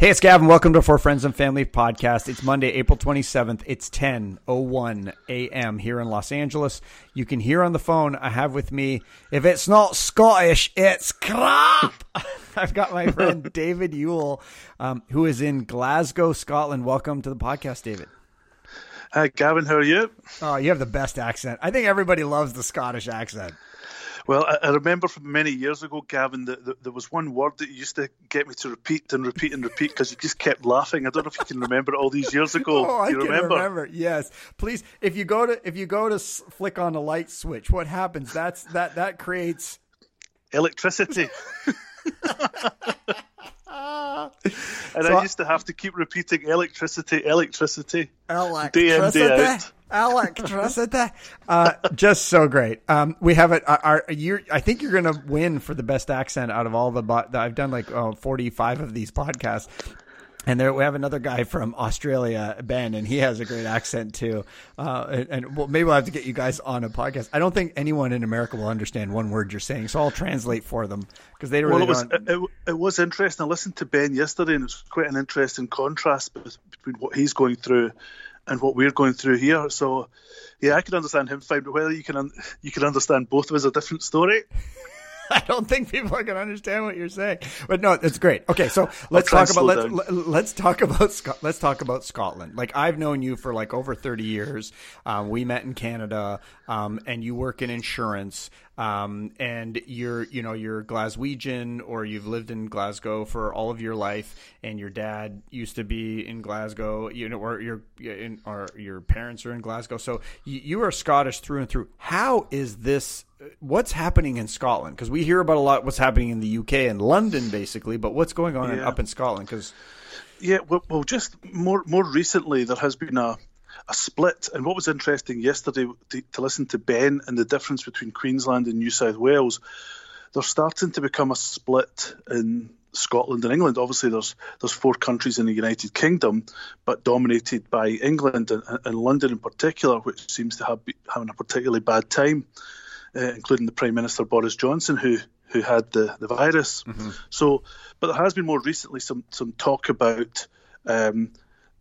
Hey, it's Gavin. Welcome to For Friends and Family podcast. It's Monday, April 27th. It's 10:01 a.m. here in Los Angeles. You can hear on the phone I have with me, if it's not Scottish, it's crap. I've got my friend David Yule, um, who is in Glasgow, Scotland. Welcome to the podcast, David. Hi, Gavin. How are you? Oh, you have the best accent. I think everybody loves the Scottish accent. Well, I, I, remember from many years ago, Gavin, that, that, there was one word that you used to get me to repeat and repeat and repeat because you just kept laughing. I don't know if you can remember it all these years ago. oh, I you can remember? remember? Yes, please. If you go to if you go to flick on a light switch, what happens? That's that that creates electricity. and so, I used to have to keep repeating electricity, electricity, electricity. day in, day out. Electricity. uh, just so great. Um, we have it. Our, you I think you're going to win for the best accent out of all the. I've done like oh, 45 of these podcasts. And there we have another guy from Australia, Ben, and he has a great accent too. Uh, and, and well, maybe we'll have to get you guys on a podcast. I don't think anyone in America will understand one word you're saying, so I'll translate for them because they don't. Well, really it was it, it, was interesting. I listened to Ben yesterday, and it was quite an interesting contrast between what he's going through and what we're going through here. So, yeah, I can understand him fine, but whether you can un- you can understand both of us a different story. I don't think people are going to understand what you're saying, but no, it's great. Okay, so let's talk about let's let's talk about let's talk about Scotland. Like I've known you for like over 30 years. Um, we met in Canada, um, and you work in insurance. Um, and you're, you know, you're Glaswegian or you've lived in Glasgow for all of your life, and your dad used to be in Glasgow, you know, or your, or your parents are in Glasgow. So you, you are Scottish through and through. How is this what's happening in Scotland? Because we hear about a lot what's happening in the UK and London, basically, but what's going on yeah. up in Scotland? Because yeah, well, well, just more more recently, there has been a a split. And what was interesting yesterday to, to listen to Ben and the difference between Queensland and New South Wales, there's starting to become a split in Scotland and England. Obviously, there's there's four countries in the United Kingdom, but dominated by England and, and London in particular, which seems to have having a particularly bad time uh, including the Prime Minister Boris Johnson, who who had the the virus. Mm-hmm. So, but there has been more recently some some talk about. Um,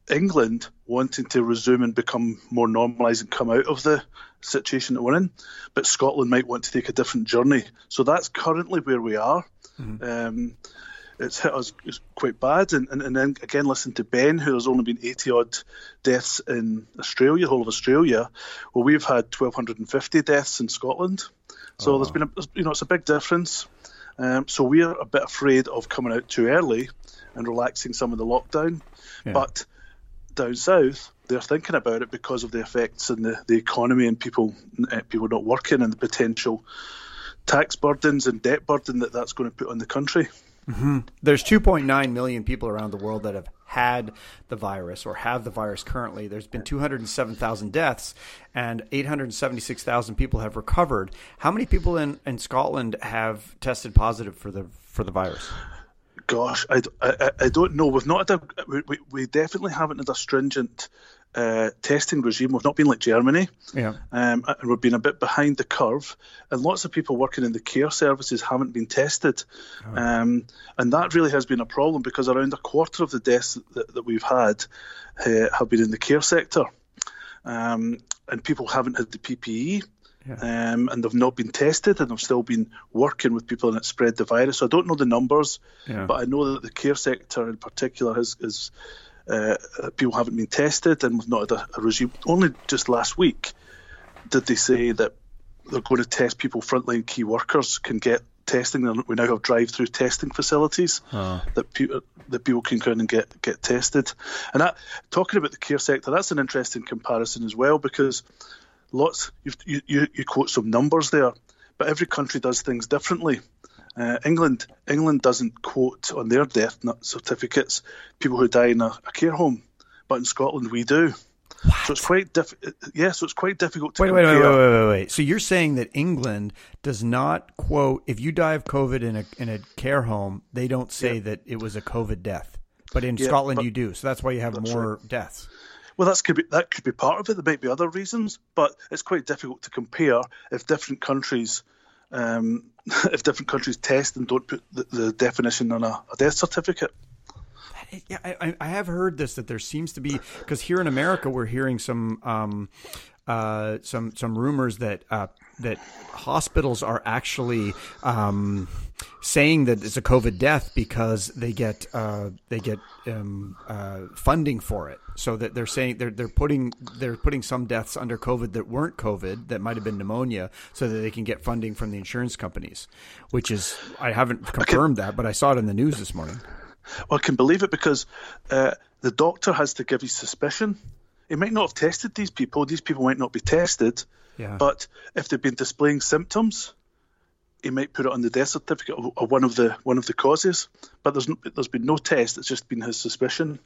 England wanting to resume and become more normalised and come out of the situation that we're in, but Scotland might want to take a different journey. So that's currently where we are. Mm-hmm. Um, it's hit us it's quite bad. And, and, and then again, listen to Ben, who has only been 80 odd deaths in Australia, whole of Australia. Well, we've had 1,250 deaths in Scotland. So oh. there's been, a, you know, it's a big difference. Um, so we're a bit afraid of coming out too early and relaxing some of the lockdown. Yeah. But down south, they're thinking about it because of the effects on the, the economy and people uh, people not working and the potential tax burdens and debt burden that that's going to put on the country. Mm-hmm. There's 2.9 million people around the world that have had the virus or have the virus currently. There's been 207,000 deaths and 876,000 people have recovered. How many people in, in Scotland have tested positive for the for the virus? Gosh, I, I, I don't know. We've not had a, we, we definitely haven't had a stringent uh, testing regime. We've not been like Germany, yeah, um, and we've been a bit behind the curve. And lots of people working in the care services haven't been tested, oh. um, and that really has been a problem because around a quarter of the deaths that, that we've had uh, have been in the care sector, um, and people haven't had the PPE. Yeah. Um, and they've not been tested, and they've still been working with people and it spread the virus. So I don't know the numbers, yeah. but I know that the care sector in particular has is uh, people haven't been tested, and we've not had a, a, regime. Only just last week did they say that they're going to test people, frontline key workers can get testing. We now have drive-through testing facilities oh. that people that people can go in and get get tested. And that, talking about the care sector, that's an interesting comparison as well because lots you you, you quote some numbers there, but every country does things differently. Uh, England England doesn't quote on their death certificates people who die in a, a care home, but in Scotland we do. What? So it's quite diff- yeah, so it's quite difficult to wait, wait, wait, wait, wait, wait, wait. So you're saying that England does not quote if you die of COVID in a in a care home, they don't say yeah. that it was a COVID death, but in yeah, Scotland but, you do. So that's why you have more right. deaths. Well, that's could be that could be part of it. There might be other reasons, but it's quite difficult to compare if different countries um, if different countries test and don't put the, the definition on a, a, death certificate. Yeah, I, I have heard this that there seems to be because here in America we're hearing some um, uh, some some rumors that uh, that hospitals are actually um, saying that it's a COVID death because they get uh, they get um, uh, funding for it. So that they're saying they're they're putting they're putting some deaths under COVID that weren't COVID that might have been pneumonia, so that they can get funding from the insurance companies. Which is I haven't confirmed that, but I saw it in the news this morning. Well, I can believe it because uh, the doctor has to give his suspicion. He might not have tested these people. These people might not be tested yeah. But if they've been displaying symptoms, he might put it on the death certificate of one of the one of the causes. But there's there's been no test. It's just been his suspicion.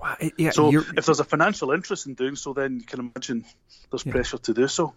Wow. Yeah, so if there's a financial interest in doing so, then you can imagine there's yeah. pressure to do so.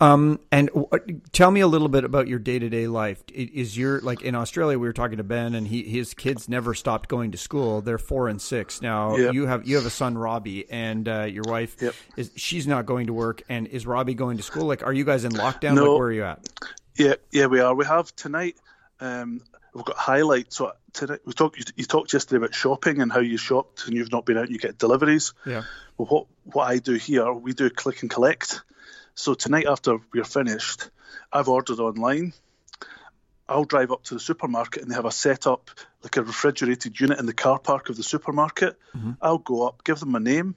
Um, and w- tell me a little bit about your day to day life. Is your like in Australia? We were talking to Ben, and he his kids never stopped going to school. They're four and six now. Yep. You have you have a son, Robbie, and uh, your wife yep. is she's not going to work. And is Robbie going to school? Like, are you guys in lockdown? No. Like, where are you at? Yeah, yeah, we are. We have tonight. Um, we've got highlights. So tonight we talked. You, you talked yesterday about shopping and how you shopped and you've not been out. and You get deliveries. Yeah. Well, what what I do here, we do click and collect. So tonight, after we're finished, I've ordered online. I'll drive up to the supermarket and they have a setup like a refrigerated unit in the car park of the supermarket. Mm-hmm. I'll go up, give them my name.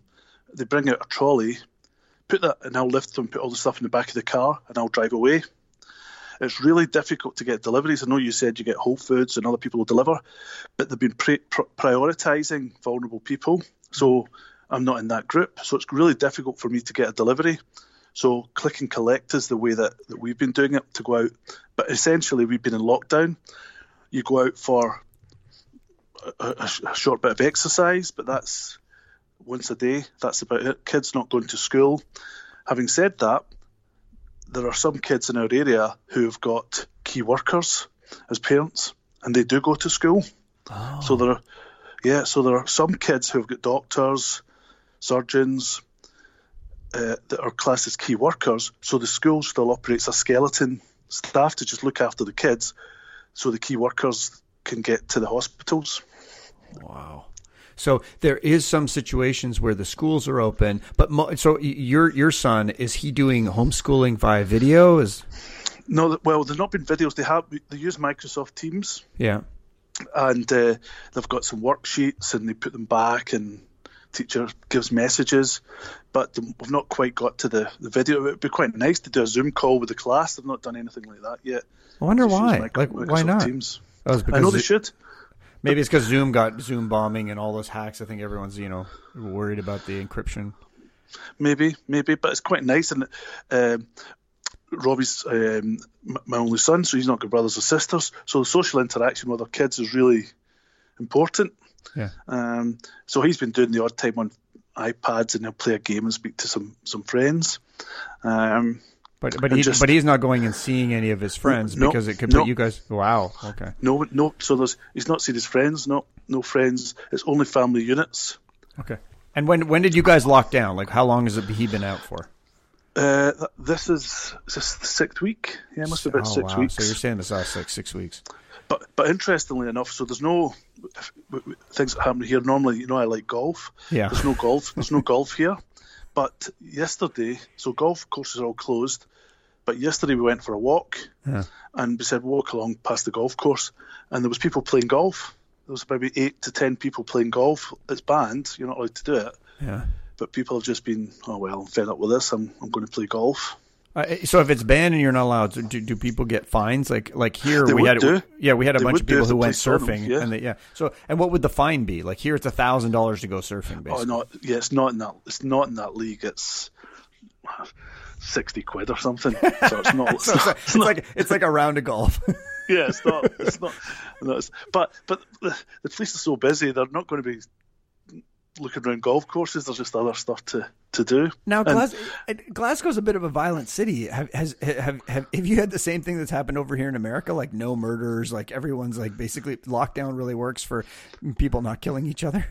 They bring out a trolley, put that, and I'll lift them, put all the stuff in the back of the car, and I'll drive away. It's really difficult to get deliveries. I know you said you get Whole Foods and other people will deliver, but they've been pre- prioritizing vulnerable people. So I'm not in that group. So it's really difficult for me to get a delivery. So click and collect is the way that, that we've been doing it to go out. But essentially, we've been in lockdown. You go out for a, a, a short bit of exercise, but that's once a day. That's about it. Kids not going to school. Having said that, there are some kids in our area who have got key workers as parents, and they do go to school. Oh. So there, are, yeah. So there are some kids who have got doctors, surgeons, uh, that are classed as key workers. So the school still operates a skeleton staff to just look after the kids, so the key workers can get to the hospitals. Wow. So there is some situations where the schools are open, but mo- so your your son is he doing homeschooling via video? Is no, well, there's not been videos. They have they use Microsoft Teams. Yeah, and uh, they've got some worksheets and they put them back and teacher gives messages, but we've not quite got to the, the video. It would be quite nice to do a Zoom call with the class. They've not done anything like that yet. I wonder why. Like, like why not? Teams. Oh, I know they should. Maybe it's because Zoom got Zoom bombing and all those hacks. I think everyone's you know worried about the encryption. Maybe, maybe, but it's quite nice. And um, Robbie's um, my only son, so he's not got brothers or sisters. So the social interaction with our kids is really important. Yeah. Um, so he's been doing the odd time on iPads and he'll play a game and speak to some some friends. Um, but but he, just, but he's not going and seeing any of his friends no, because it could no, put you guys. Wow. Okay. No, no. So there's he's not seen his friends. No, no friends. It's only family units. Okay. And when when did you guys lock down? Like how long has it he been out for? Uh, this is this the sixth week. Yeah, it must be about oh, six wow. weeks. So you're saying this last like six weeks. But but interestingly enough, so there's no things that happen here. Normally, you know, I like golf. Yeah. There's no golf. There's no golf here. But yesterday, so golf courses are all closed. But yesterday we went for a walk, yeah. and we said walk along past the golf course, and there was people playing golf. There was maybe eight to ten people playing golf. It's banned. You're not allowed to do it. Yeah. But people have just been, oh well, I'm fed up with this. I'm I'm going to play golf. Uh, so if it's banned and you're not allowed, do, do people get fines? Like like here they we had do. yeah we had a they bunch of people who went surfing them, yeah. and they, yeah. So and what would the fine be? Like here it's a thousand dollars to go surfing. Basically. Oh no, yeah, it's not in that. It's not in that league. It's sixty quid or something. So it's not. so it's, like, it's, like, it's like a round of golf. yeah, it's not. It's not. No, it's, but but the, the police are so busy; they're not going to be looking around golf courses. There's just other stuff to, to do. Now, Glas- Glasgow's a bit of a violent city. Have, has have, have have you had the same thing that's happened over here in America? Like no murders. Like everyone's like basically lockdown really works for people not killing each other.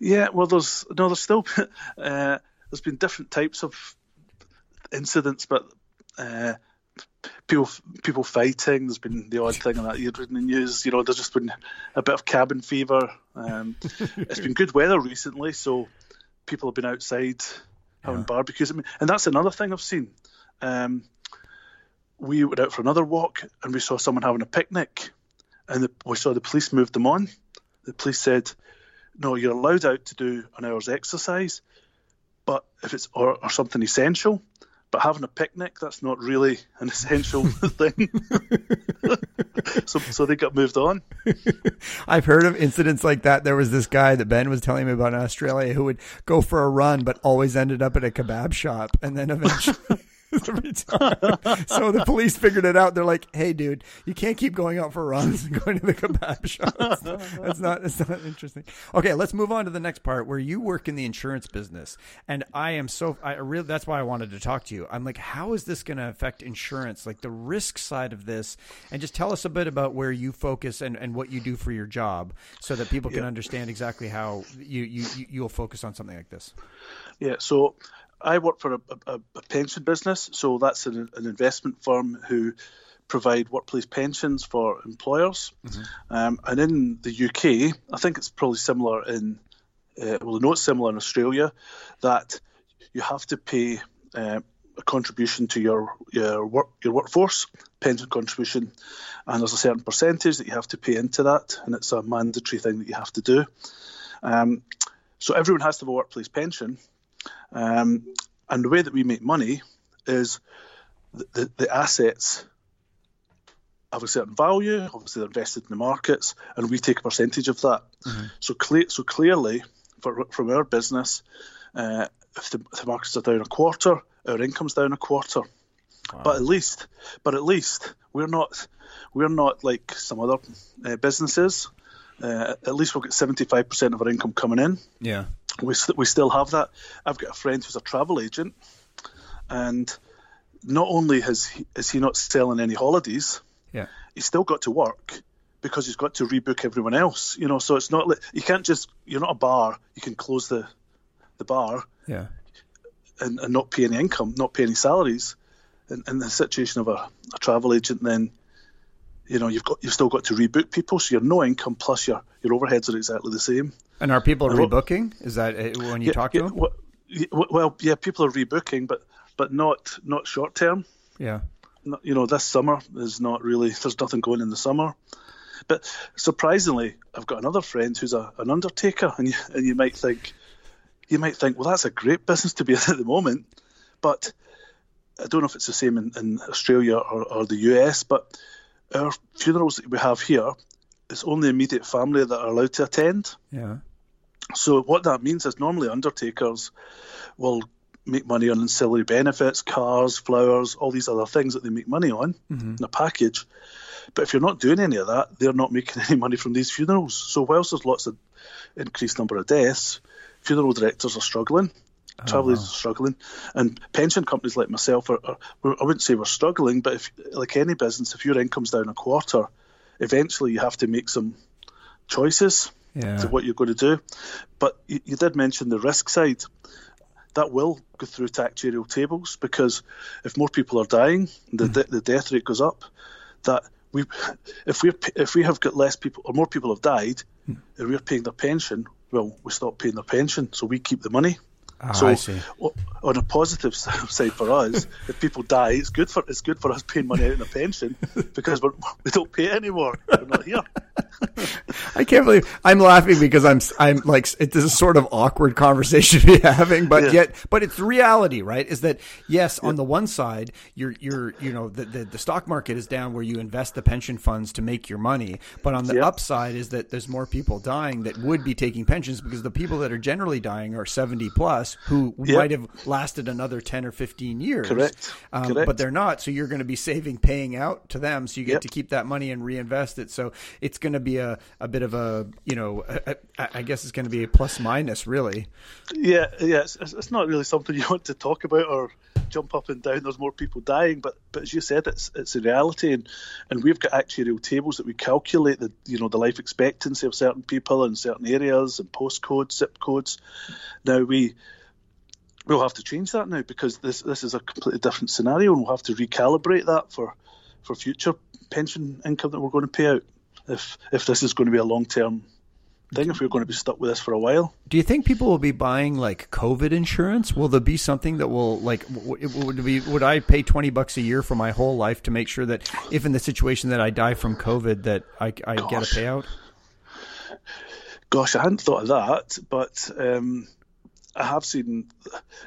Yeah, well, there's no, there's still uh, there's been different types of incidents, but uh, people people fighting. There's been the odd thing that you've in the news. You know, there's just been a bit of cabin fever. Um, it's been good weather recently, so people have been outside having yeah. barbecues. I mean, and that's another thing I've seen. Um, we went out for another walk and we saw someone having a picnic, and the, we saw the police move them on. The police said, "No, you're allowed out to do an hour's exercise, but if it's or, or something essential." But having a picnic that's not really an essential thing. So, so they got moved on. I've heard of incidents like that. There was this guy that ben was telling me about in australia who would go for a run but always ended up at a kebab shop and then eventually every time. so the police figured it out. They're like, "Hey, dude, you can't keep going out for runs and going to the kebab shop. That's not, that's not, that's not interesting." Okay, let's move on to the next part where you work in the insurance business, and I am so I really that's why I wanted to talk to you. I'm like, how is this going to affect insurance, like the risk side of this, and just tell us a bit about where you focus and, and what you do for your job, so that people can yeah. understand exactly how you you you'll focus on something like this. Yeah. So I work for a, a, a pension business, so that's an, an, investment firm who provide workplace pensions for employers. Mm-hmm. Um, and in the UK, I think it's probably similar in, uh, well, I know it's similar in Australia, that you have to pay uh, a contribution to your your work your workforce pension contribution, and there's a certain percentage that you have to pay into that, and it's a mandatory thing that you have to do. Um, so everyone has to have a workplace pension, um, and the way that we make money is the, the, the, assets have a certain value. Obviously, they're invested in the markets, and we take a percentage of that. Mm-hmm. So, so clearly, for, from our business, uh, if, the, if the markets are down a quarter, our income's down a quarter. Wow. But at least, but at least we're not we're not like some other uh, businesses. Uh, at least we've got seventy five percent of our income coming in. Yeah we, st- we still have that. I've got a friend who's a travel agent, and not only has he, is he not selling any holidays, yeah, he's still got to work because he's got to rebook everyone else. You know, so it's not like you can't just you're not a bar. You can close the the bar, yeah, and, and not pay any income, not pay any salaries. In, in the situation of a, a travel agent, then you know you've got you've still got to rebook people, so you're no income plus your your overheads are exactly the same. And are people rebooking? Is that uh, when you yeah, talk to yeah, them? Well, well, yeah, people are rebooking, but but not not short term. Yeah. You know, this summer is not really. There's nothing going in the summer. But surprisingly, I've got another friend who's a, an undertaker, and you and you might think, you might think, well, that's a great business to be in at the moment. But I don't know if it's the same in, in Australia or, or the US, but our funerals that we have here, it's only immediate family that are allowed to attend. Yeah. So what that means is normally undertakers will make money on ancillary benefits, cars, flowers, all these other things that they make money on mm-hmm. in a package. But if you're not doing any of that, they're not making any money from these funerals. So whilst there's lots of increased number of deaths, funeral directors are struggling. Oh, Travellers wow. are struggling, and pension companies like myself are, are, I wouldn't say we're struggling, but if, like any business, if your income's down a quarter, eventually you have to make some choices yeah. to what you're going to do. But you, you did mention the risk side. That will go through to actuarial tables because if more people are dying, the, mm. de- the death rate goes up. That we, if we if we have got less people or more people have died, mm. and we're paying their pension, well, we stop paying their pension, so we keep the money. Oh, so, on a positive side for us, if people die, it's good for it's good for us paying money out in a pension because we're, we do not pay anymore. We're not here. I can't believe I'm laughing because I'm I'm like it is a sort of awkward conversation to be having, but yeah. yet but it's reality, right? Is that yes, on the one side, you're you're you know the, the, the stock market is down where you invest the pension funds to make your money, but on the yeah. upside is that there's more people dying that would be taking pensions because the people that are generally dying are 70 plus who might have lasted another 10 or 15 years. Correct. Um, Correct. But they're not, so you're going to be saving paying out to them, so you get yep. to keep that money and reinvest it. So it's going to be a, a bit of a you know a, a, I guess it's going to be a plus minus really. Yeah, yeah, it's, it's not really something you want to talk about or jump up and down. There's more people dying, but but as you said, it's it's a reality, and and we've got actuarial tables that we calculate the you know the life expectancy of certain people in certain areas and postcodes, zip codes. Now we we'll have to change that now because this this is a completely different scenario, and we'll have to recalibrate that for for future pension income that we're going to pay out if if this is going to be a long term thing if we're going to be stuck with this for a while. Do you think people will be buying like COVID insurance? Will there be something that will like would be would I pay twenty bucks a year for my whole life to make sure that if in the situation that I die from COVID that I, I get a payout? Gosh, I hadn't thought of that, but um, I have seen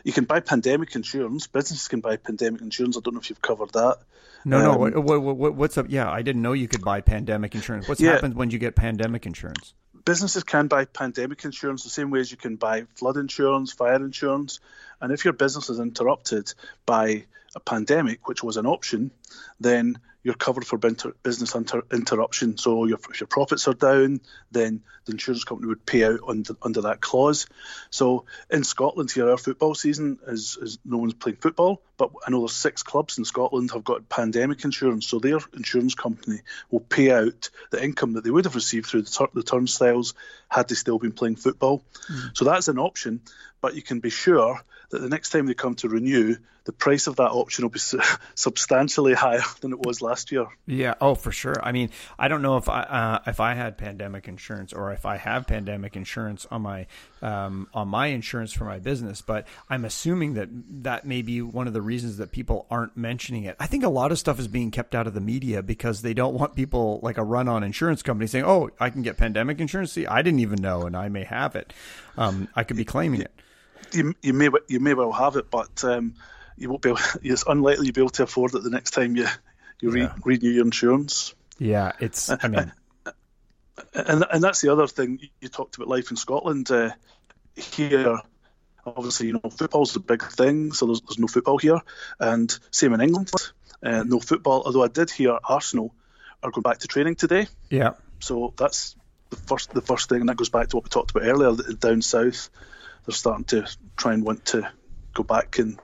you can buy pandemic insurance. Businesses can buy pandemic insurance. I don't know if you've covered that. No, um, no. What, what, what, what's up? Yeah, I didn't know you could buy pandemic insurance. What's yeah. happened when you get pandemic insurance? Businesses can buy pandemic insurance the same way as you can buy flood insurance, fire insurance. And if your business is interrupted by a pandemic, which was an option, then you're covered for business inter- interruption. So your, if your profits are down, then the insurance company would pay out under, under that clause. So in Scotland here, our football season is, is no one's playing football, but I know there's six clubs in Scotland have got pandemic insurance. So their insurance company will pay out the income that they would have received through the, the turnstiles had they still been playing football. Mm. So that's an option, but you can be sure that the next time they come to renew, the price of that option will be substantially higher than it was last year. Yeah, oh for sure. I mean, I don't know if I uh, if I had pandemic insurance or if I have pandemic insurance on my um, on my insurance for my business, but I'm assuming that that may be one of the reasons that people aren't mentioning it. I think a lot of stuff is being kept out of the media because they don't want people like a run on insurance company saying, "Oh, I can get pandemic insurance." See, I didn't even know, and I may have it. Um, I could be claiming it you, you may you may well have it, but um, you won't be. Able, it's unlikely you'll be able to afford it the next time you you yeah. re, renew your insurance. Yeah, it's. I mean, and and that's the other thing you talked about life in Scotland. Uh, here, obviously, you know, football's a big thing, so there's, there's no football here, and same in England, uh, no football. Although I did hear Arsenal are going back to training today. Yeah. So that's the first the first thing, and that goes back to what we talked about earlier. Down south, they're starting to try and want to go back and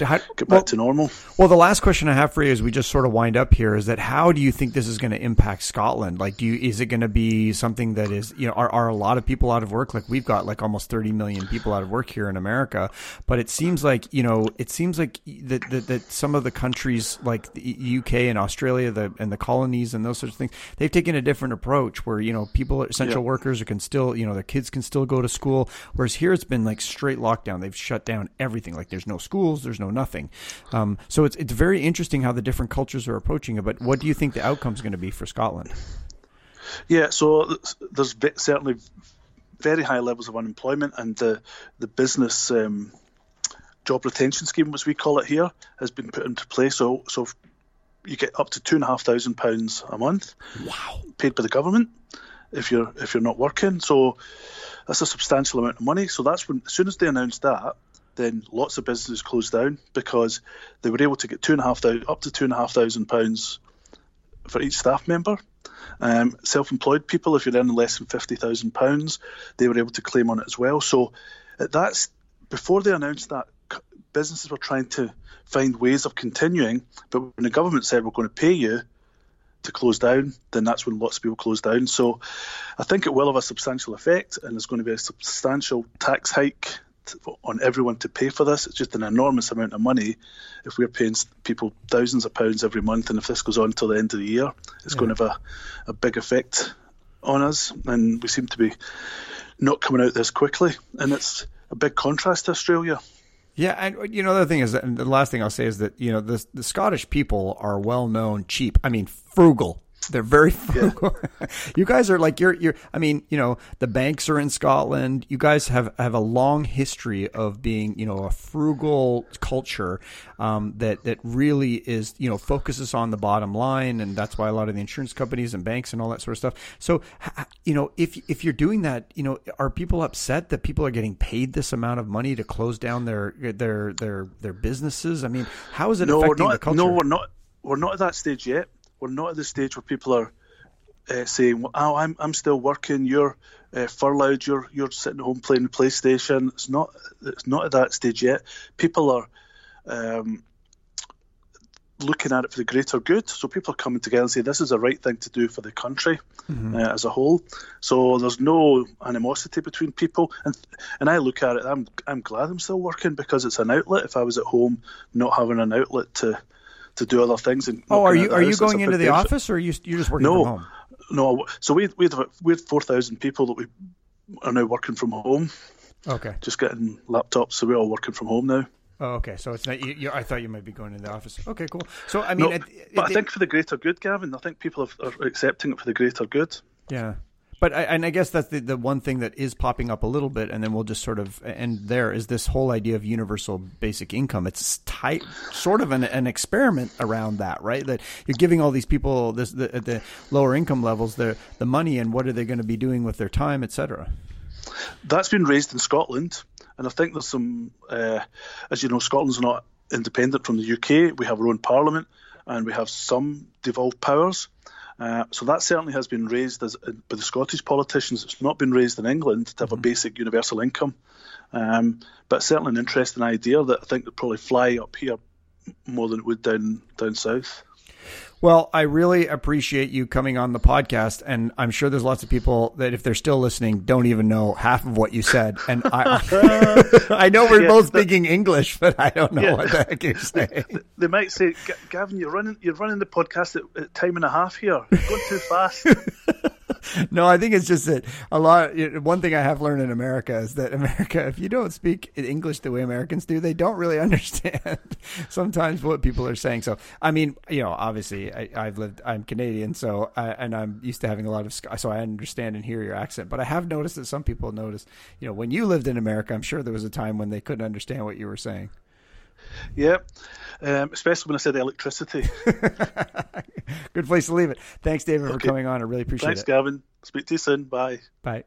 how, get back well, to normal. Well, the last question I have for you as we just sort of wind up here is that how do you think this is going to impact Scotland? Like, do you is it going to be something that is you know are, are a lot of people out of work? Like we've got like almost thirty million people out of work here in America, but it seems like you know it seems like that that, that some of the countries like the UK and Australia, the and the colonies and those sorts of things, they've taken a different approach where you know people essential yeah. workers can still you know their kids can still go to school, whereas here it's been like straight lockdown. They've shut down everything. Like there's no school schools, there's no nothing. Um, so it's it's very interesting how the different cultures are approaching it. But what do you think the outcome is going to be for Scotland? Yeah, so there's certainly very high levels of unemployment, and the the business um, job retention scheme, as we call it here, has been put into place. So so you get up to two and a half thousand pounds a month, wow, paid by the government if you're if you're not working. So that's a substantial amount of money. So that's when as soon as they announced that, then lots of businesses closed down because they were able to get two and a half thousand, up to two and a half thousand pounds for each staff member. Um, self-employed people, if you're earning less than fifty thousand pounds, they were able to claim on it as well. So that's before they announced that businesses were trying to find ways of continuing, but when the government said we're going to pay you to close down, then that's when lots of people closed down. So I think it will have a substantial effect, and there's going to be a substantial tax hike on everyone to pay for this. It's just an enormous amount of money. If we're paying people thousands of pounds every month, and if this goes on till the end of the year, it's yeah. going to have a, a big effect on us. And we seem to be not coming out this quickly. And it's a big contrast to Australia. Yeah, and uh, you know the thing is, and the last thing I'll say is that you know the the Scottish people are well known cheap. I mean, frugal they're very frugal. Yeah. you guys are like you're you're I mean, you know, the banks are in Scotland. You guys have have a long history of being, you know, a frugal culture um, that that really is, you know, focuses on the bottom line and that's why a lot of the insurance companies and banks and all that sort of stuff. So, you know, if if you're doing that, you know, are people upset that people are getting paid this amount of money to close down their their their their businesses? I mean, how is it no, affecting not, the culture? No, we're not we're not at that stage yet we're not at the stage where people are uh, saying, "Oh, I'm I'm still working. You're uh, furloughed. You're you're sitting at home playing the PlayStation." It's not it's not at that stage yet. People are um, looking at it for the greater good. So people are coming together and saying, this is the right thing to do for the country mm-hmm. uh, as a whole. So there's no animosity between people, and and I look at it. I'm I'm glad I'm still working because it's an outlet. If I was at home, not having an outlet to to do other things. And oh, are you are you going into the office or are you you're just working no, from home? No, so we we have we had four thousand people that we are now working from home. Okay, just getting laptops, so we're all working from home now. Oh, okay. So it's not. You, I thought you might be going in the office. Okay, cool. So I mean, no, it, but I think for the greater good, Gavin. I think people are accepting it for the greater good. Yeah, but I, and I guess that's the the one thing that is popping up a little bit, and then we'll just sort of end there. Is this whole idea of universal basic income? It's tight, sort of an, an experiment around that, right? That you're giving all these people this the, at the lower income levels the the money, and what are they going to be doing with their time, etc. That's been raised in Scotland. And I think there's some, uh, as you know, Scotland's not independent from the UK. We have our own parliament and we have some devolved powers. Uh, so that certainly has been raised as, uh, by the Scottish politicians. It's not been raised in England to have mm-hmm. a basic universal income. Um, but certainly an interesting idea that I think would probably fly up here more than it would down down south. Well, I really appreciate you coming on the podcast, and I'm sure there's lots of people that, if they're still listening, don't even know half of what you said. And I, I know we're yeah, both speaking English, but I don't know yeah. what the heck you're saying. They, they might say, "Gavin, you're running, you're running the podcast at, at time and a half here. You're going too fast." no, I think it's just that a lot. One thing I have learned in America is that America, if you don't speak English the way Americans do, they don't really understand sometimes what people are saying. So, I mean, you know, obviously, I, have lived. I'm Canadian, so I, and I'm used to having a lot of. So I understand and hear your accent. But I have noticed that some people notice. You know, when you lived in America, I'm sure there was a time when they couldn't understand what you were saying. Yeah, um, especially when I said electricity. Good place to leave it. Thanks, David, okay. for coming on. I really appreciate Thanks, it. Thanks, Gavin. Speak to you soon. Bye. Bye.